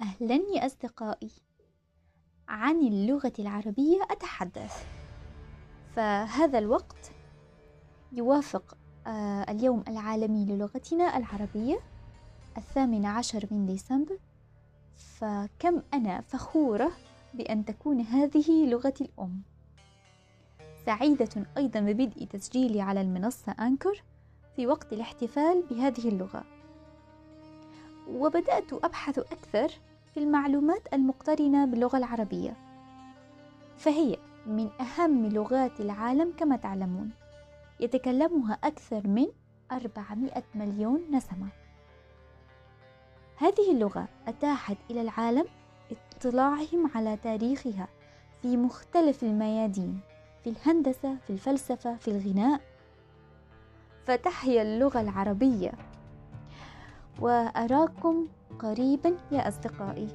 أهلا يا أصدقائي. عن اللغة العربية أتحدث. فهذا الوقت يوافق آه، اليوم العالمي للغتنا العربية الثامن عشر من ديسمبر. فكم أنا فخورة بأن تكون هذه لغتي الأم. سعيدة أيضا ببدء تسجيلي على المنصة أنكر في وقت الاحتفال بهذه اللغة. وبدأت أبحث أكثر في المعلومات المقترنة باللغة العربية. فهي من أهم لغات العالم كما تعلمون. يتكلمها أكثر من 400 مليون نسمة. هذه اللغة أتاحت إلى العالم اطلاعهم على تاريخها في مختلف الميادين في الهندسة في الفلسفة في الغناء. فتحيا اللغة العربية وأراكم قريبا يا أصدقائي.